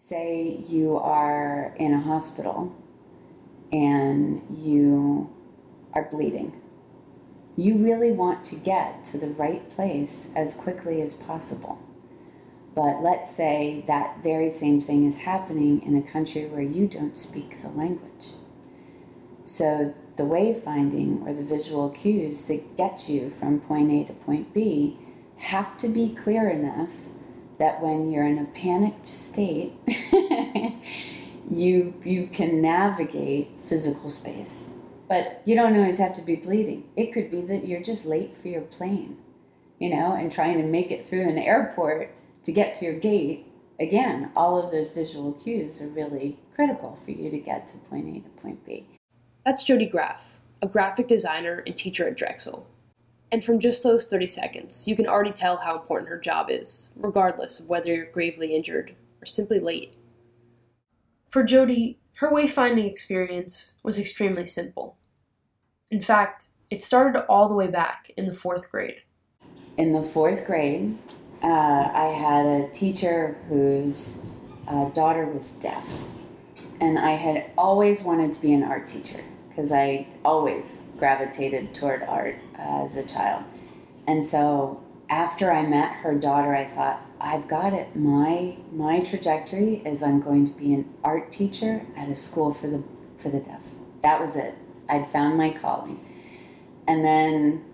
Say you are in a hospital and you are bleeding. You really want to get to the right place as quickly as possible. But let's say that very same thing is happening in a country where you don't speak the language. So the wayfinding or the visual cues that get you from point A to point B have to be clear enough that when you're in a panicked state, you you can navigate physical space. But you don't always have to be bleeding. It could be that you're just late for your plane, you know, and trying to make it through an airport to get to your gate. Again, all of those visual cues are really critical for you to get to point A to point B. That's Jody Graff, a graphic designer and teacher at Drexel. And from just those 30 seconds, you can already tell how important her job is, regardless of whether you're gravely injured or simply late. For Jody, her wayfinding experience was extremely simple. In fact, it started all the way back in the fourth grade. In the fourth grade, uh, I had a teacher whose uh, daughter was deaf. And I had always wanted to be an art teacher because I always gravitated toward art uh, as a child. And so after I met her daughter, I thought, I've got it. My my trajectory is I'm going to be an art teacher at a school for the for the deaf. That was it. I'd found my calling. And then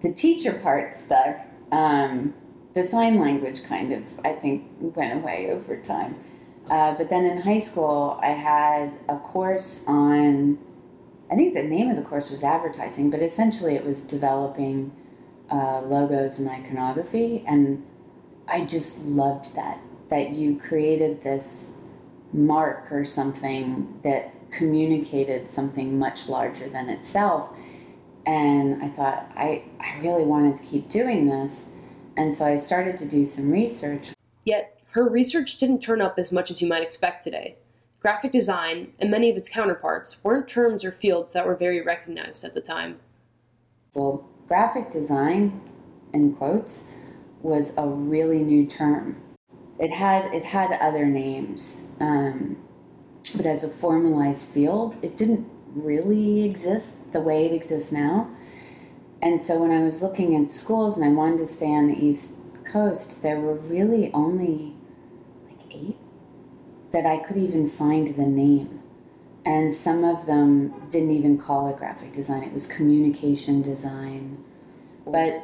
the teacher part stuck. Um, the sign language kind of, I think, went away over time. Uh, but then in high school, I had a course on I think the name of the course was advertising, but essentially it was developing uh, logos and iconography. And I just loved that, that you created this mark or something that communicated something much larger than itself. And I thought, I, I really wanted to keep doing this. And so I started to do some research. Yet, her research didn't turn up as much as you might expect today. Graphic design, and many of its counterparts, weren't terms or fields that were very recognized at the time. Well, graphic design, in quotes, was a really new term. It had it had other names, um, but as a formalized field, it didn't really exist the way it exists now. And so when I was looking at schools and I wanted to stay on the East Coast, there were really only that I could even find the name. And some of them didn't even call it graphic design, it was communication design. But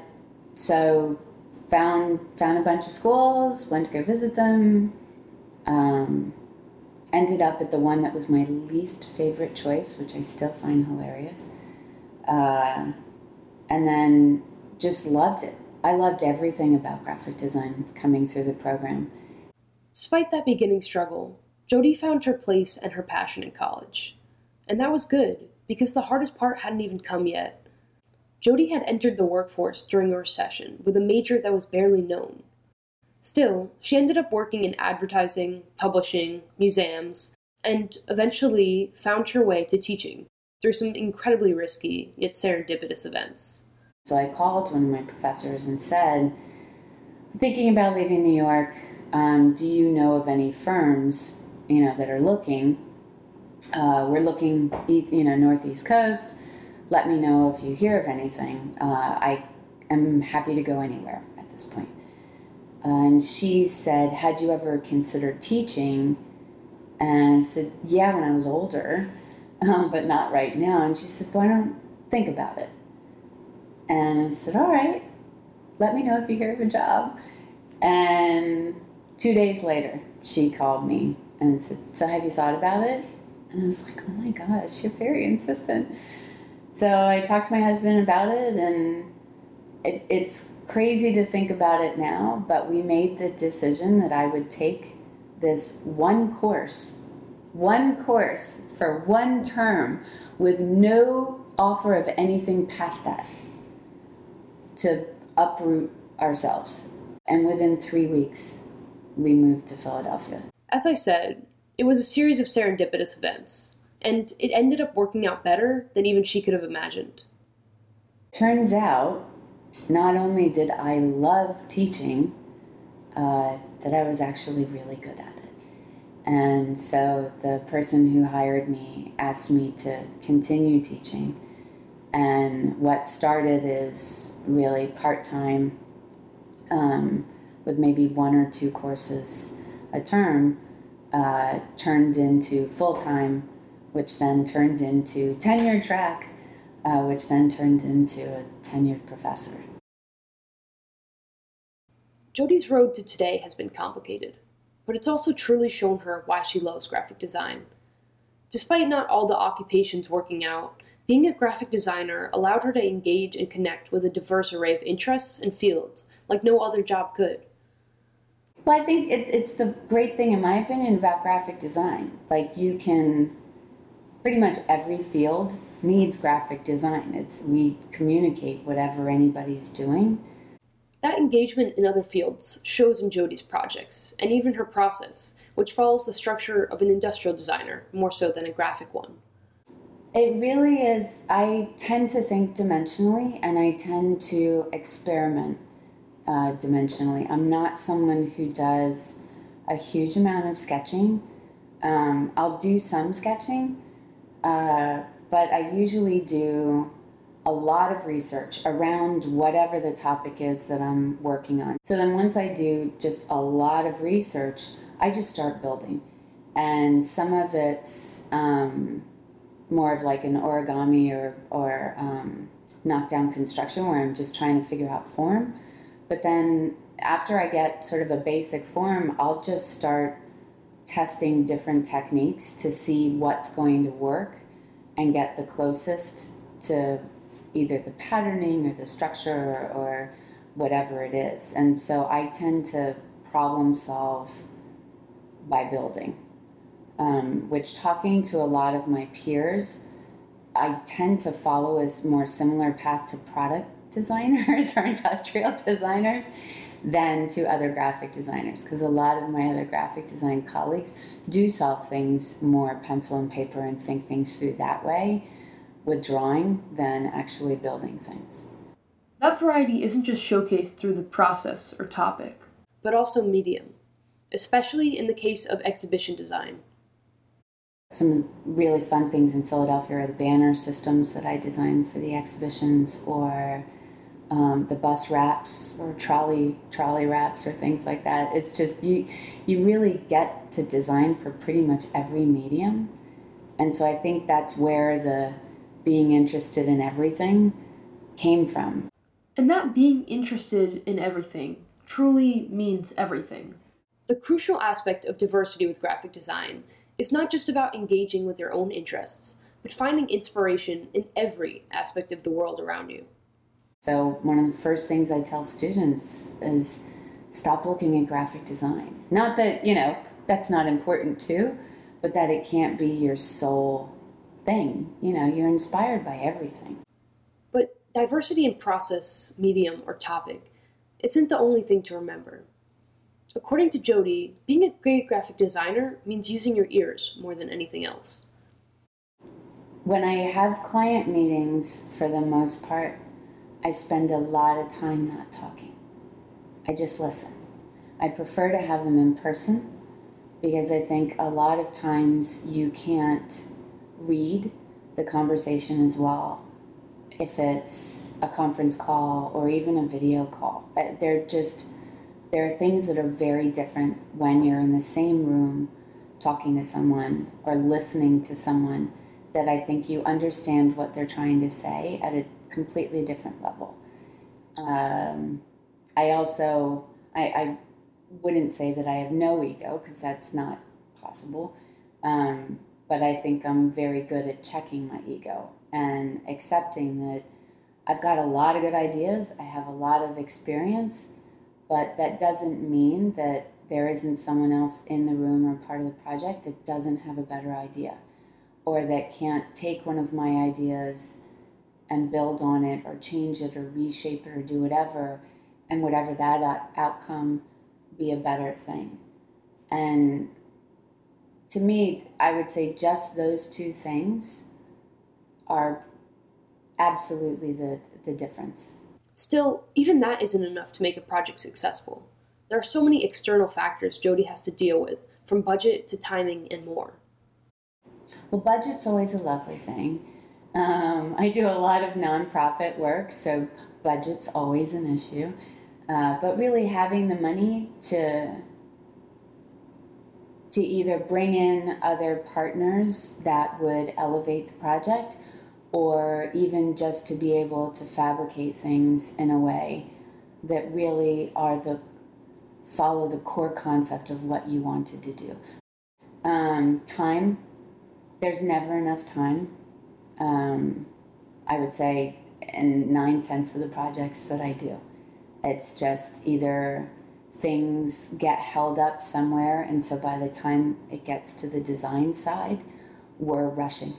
so found found a bunch of schools, went to go visit them. Um, ended up at the one that was my least favorite choice, which I still find hilarious. Uh, and then just loved it. I loved everything about graphic design coming through the program. Despite that beginning struggle, Jody found her place and her passion in college. And that was good, because the hardest part hadn't even come yet. Jody had entered the workforce during a recession with a major that was barely known. Still, she ended up working in advertising, publishing, museums, and eventually found her way to teaching through some incredibly risky yet serendipitous events. So I called one of my professors and said, thinking about leaving New York, um, do you know of any firms, you know, that are looking? Uh, we're looking, you know, northeast coast. Let me know if you hear of anything. Uh, I am happy to go anywhere at this point. Uh, and she said, "Had you ever considered teaching?" And I said, "Yeah, when I was older, um, but not right now." And she said, "Why don't think about it?" And I said, "All right, let me know if you hear of a job." And two days later, she called me and said, So have you thought about it? And I was like, Oh my gosh, you're very insistent. So I talked to my husband about it, and it, it's crazy to think about it now, but we made the decision that I would take this one course, one course for one term with no offer of anything past that to uproot ourselves. And within three weeks, we moved to Philadelphia. As I said, it was a series of serendipitous events, and it ended up working out better than even she could have imagined. Turns out, not only did I love teaching, uh, that I was actually really good at it. And so the person who hired me asked me to continue teaching. And what started is really part time um, with maybe one or two courses a term uh, turned into full time, which then turned into tenure track, uh, which then turned into a tenured professor. Jody's road to today has been complicated, but it's also truly shown her why she loves graphic design. Despite not all the occupations working out, being a graphic designer allowed her to engage and connect with a diverse array of interests and fields like no other job could. Well, I think it, it's the great thing, in my opinion, about graphic design. Like, you can, pretty much every field needs graphic design. It's We communicate whatever anybody's doing. That engagement in other fields shows in Jody's projects, and even her process, which follows the structure of an industrial designer more so than a graphic one. It really is. I tend to think dimensionally and I tend to experiment uh, dimensionally. I'm not someone who does a huge amount of sketching. Um, I'll do some sketching, uh, but I usually do a lot of research around whatever the topic is that I'm working on. So then once I do just a lot of research, I just start building. And some of it's um, more of like an origami or, or um, knockdown construction where I'm just trying to figure out form. But then after I get sort of a basic form, I'll just start testing different techniques to see what's going to work and get the closest to either the patterning or the structure or, whatever it is. And so I tend to problem solve by building, um, which talking to a lot of my peers, I tend to follow a more similar path to product designers or industrial designers than to other graphic designers because a lot of my other graphic design colleagues do solve things more pencil and paper and think things through that way with drawing than actually building things. That variety isn't just showcased through the process or topic, but also medium, especially in the case of exhibition design. Some really fun things in Philadelphia are the banner systems that I designed for the exhibitions, or um, the bus wraps, or trolley trolley wraps, or things like that. It's just you you really get to design for pretty much every medium, and so I think that's where the being interested in everything came from. And that being interested in everything truly means everything. The crucial aspect of diversity with graphic design is not just about engaging with your own interests, but finding inspiration in every aspect of the world around you. So, one of the first things I tell students is stop looking at graphic design. Not that, you know, that's not important too, but that it can't be your sole thing. You know, you're inspired by everything. But diversity in process, medium, or topic isn't the only thing to remember. According to Jody, being a great graphic designer means using your ears more than anything else. When I have client meetings, for the most part, I spend a lot of time not talking. I just listen. I prefer to have them in person because I think a lot of times you can't read the conversation as well if it's a conference call or even a video call. Uh, they're just, there are things that are very different when you're in the same room talking to someone or listening to someone that I think you understand what they're trying to say at a completely different level. Um, I also, I, I wouldn't say that I have no ego because that's not possible. Um, but I think I'm very good at checking my ego and accepting that I've got a lot of good ideas, I have a lot of experience, but that doesn't mean that there isn't someone else in the room or part of the project that doesn't have a better idea or that can't take one of my ideas and build on it or change it or reshape it or do whatever and whatever that outcome be a better thing. And to me, I would say just those two things are absolutely the, the difference. Still, even that isn't enough to make a project successful. There are so many external factors jody has to deal with from budget to timing and more. Well, budget's always a lovely thing. Um, I do a lot of nonprofit work, so budget's always an issue. Uh, but really, having the money to to either bring in other partners that would elevate the project, or even just to be able to fabricate things in a way that really are the follow the core concept of what you wanted to do. Um, time, there's never enough time. Um, I would say in nine tenths of the projects that I do, it's just either things get held up somewhere, and so by the time it gets to the design side, we're rushing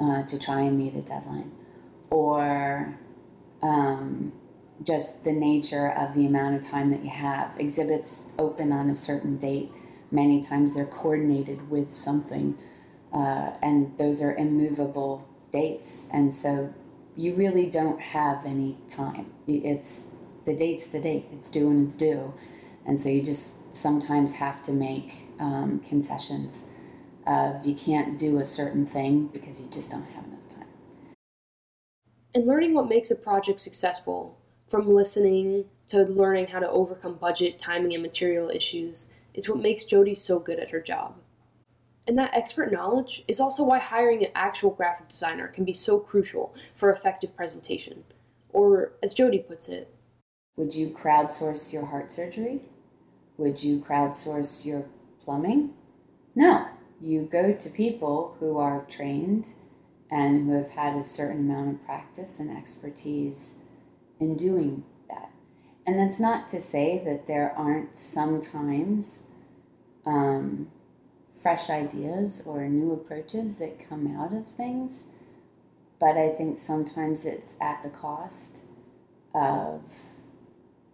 uh, to try and meet a deadline, or um, just the nature of the amount of time that you have. Exhibits open on a certain date. Many times they're coordinated with something, uh, and those are immovable dates. And so you really don't have any time. It's the date's the date. It's due and it's due. And so you just sometimes have to make um, concessions of you can't do a certain thing because you just don't have enough time. And learning what makes a project successful from listening to learning how to overcome budget, timing, and material issues is what makes Jody so good at her job. And that expert knowledge is also why hiring an actual graphic designer can be so crucial for effective presentation. Or, as Jody puts it, would you crowdsource your heart surgery? Would you crowdsource your plumbing? No. You go to people who are trained and who have had a certain amount of practice and expertise in doing that. And that's not to say that there aren't sometimes um, fresh ideas or new approaches that come out of things, but I think sometimes it's at the cost of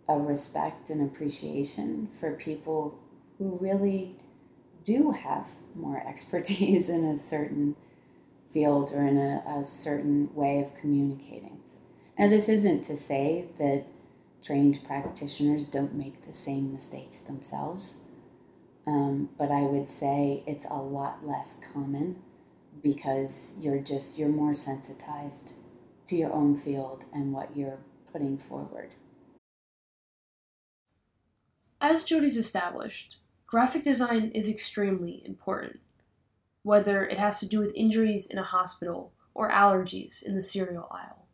a respect and appreciation for people who really do have more expertise in a certain field or in a, a certain way of communicating. Now, this isn't to say that trained practitioners don't make the same mistakes themselves, um, but I would say it's a lot less common because you're just you're more sensitized to your own field and what you're putting forward. As Jody's established, graphic design is extremely important, whether it has to do with injuries in a hospital or allergies in the cereal aisle.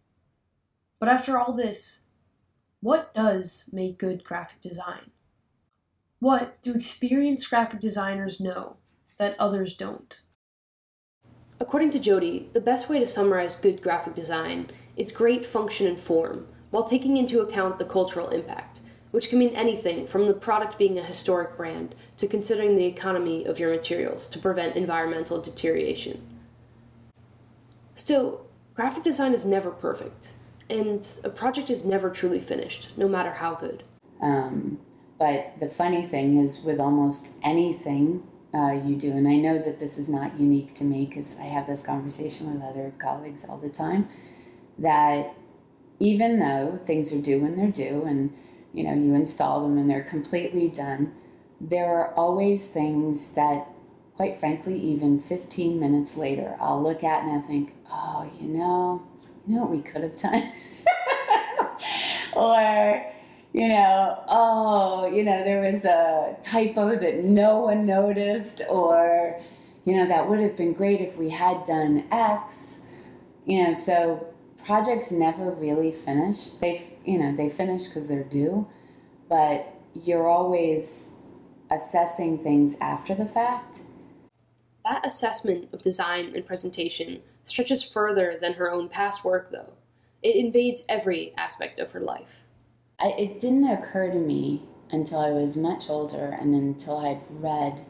But after all this, what does make good graphic design? What do experienced graphic designers know that others don't? According to Jody, the best way to summarize good graphic design is great function and form while taking into account the cultural impact, which can mean anything from the product being a historic brand to considering the economy of your materials to prevent environmental deterioration. Still, graphic design is never perfect, and a project is never truly finished, no matter how good. Um, but the funny thing is, with almost anything uh, you do, and I know that this is not unique to me because I have this conversation with other colleagues all the time, that even though things are due when they're due, and you know you install them and they're completely done, there are always things that, quite frankly, even 15 minutes later, I'll look at and I think, oh, you know, you know what we could have done? or, you know, oh, you know, there was a typo that no one noticed, or, you know, that would have been great if we had done X. You know, so projects never really finish. They, you know, they finish because they're due, but you're always assessing things after the fact. That assessment of design and presentation stretches further than her own past work, though. It invades every aspect of her life. I, it didn't occur to me until I was much older and until I'd read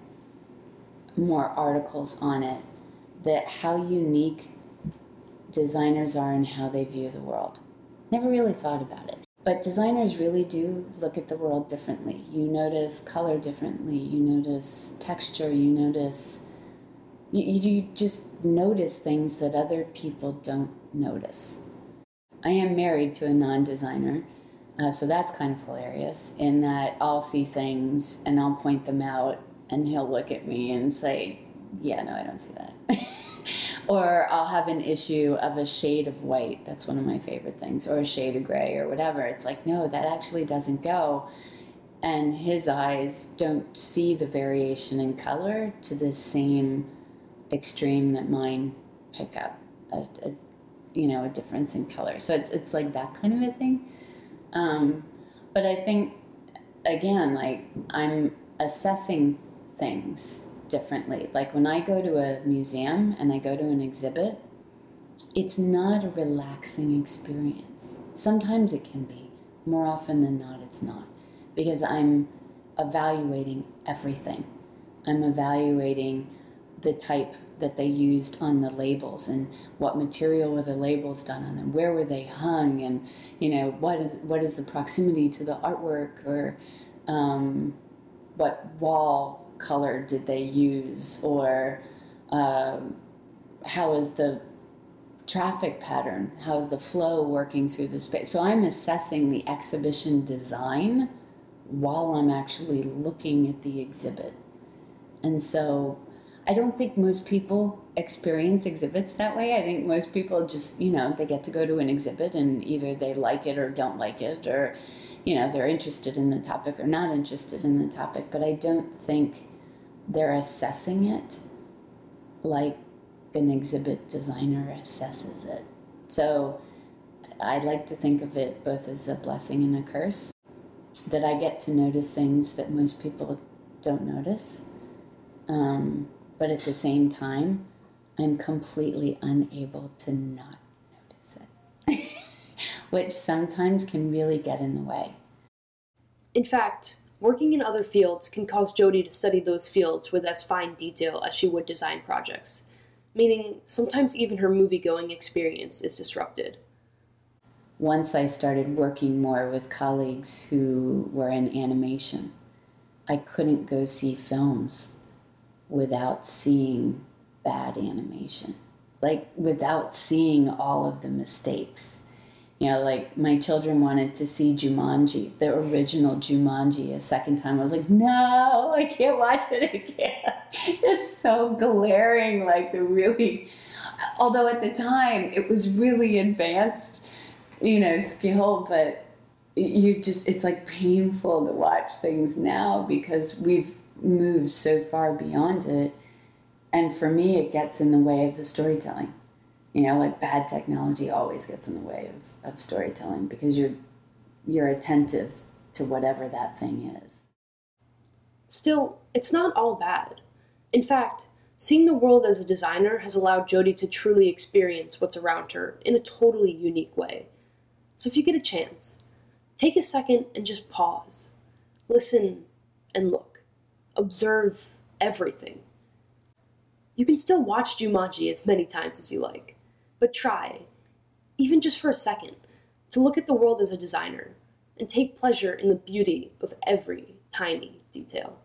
more articles on it that how unique designers are and how they view the world. Never really thought about it. But designers really do look at the world differently. You notice color differently, you notice texture, you notice you, you just notice things that other people don't notice. I am married to a non designer, uh, so that's kind of hilarious in that I'll see things and I'll point them out, and he'll look at me and say, Yeah, no, I don't see that. or I'll have an issue of a shade of white. That's one of my favorite things, or a shade of gray, or whatever. It's like, no, that actually doesn't go. And his eyes don't see the variation in color to the same extreme that mine pick up. A, a you know, a difference in color. So it's it's like that kind of a thing. Um, but I think again, like I'm assessing things differently. Like when I go to a museum and I go to an exhibit, it's not a relaxing experience. Sometimes it can be, more often than not, it's not. Because I'm evaluating everything. I'm evaluating the type that they used on the labels and what material were the labels done on and where were they hung and you know what is, what is the proximity to the artwork or um, what wall color did they use or um, how is the traffic pattern? How is the flow working through the space? So i'm assessing the exhibition design while i'm actually looking at the exhibit. And so i don't think most people experience exhibits that way i think most people just you know they get to go to an exhibit and either they like it or don't like it or you know they're interested in the topic or not interested in the topic but i don't think they're assessing it like an exhibit designer assesses it. So I like to think of it both as a blessing and a curse that I get to notice things that most people don't notice. Um, but at the same time, I'm completely unable to not notice it, which sometimes can really get in the way. In fact, Working in other fields can cause Jody to study those fields with as fine detail as she would design projects, meaning sometimes even her movie going experience is disrupted. Once I started working more with colleagues who were in animation, I couldn't go see films without seeing bad animation, like without seeing all of the mistakes you know, like my children wanted to see Jumanji, the original Jumanji, a second time. I was like, no, I can't watch it again. It's so glaring, like the really, although at the time it was really advanced, you know, skill, but you just, it's like painful to watch things now because we've moved so far beyond it. And for me, it gets in the way of the storytelling. You know, like bad technology always gets in the way of of storytelling because you're you're attentive to whatever that thing is. Still, it's not all bad. In fact, seeing the world as a designer has allowed Jody to truly experience what's around her in a totally unique way. So if you get a chance, take a second and just pause. Listen and look. Observe everything. You can still watch Jumanji as many times as you like, but try even just for a second, to look at the world as a designer and take pleasure in the beauty of every tiny detail.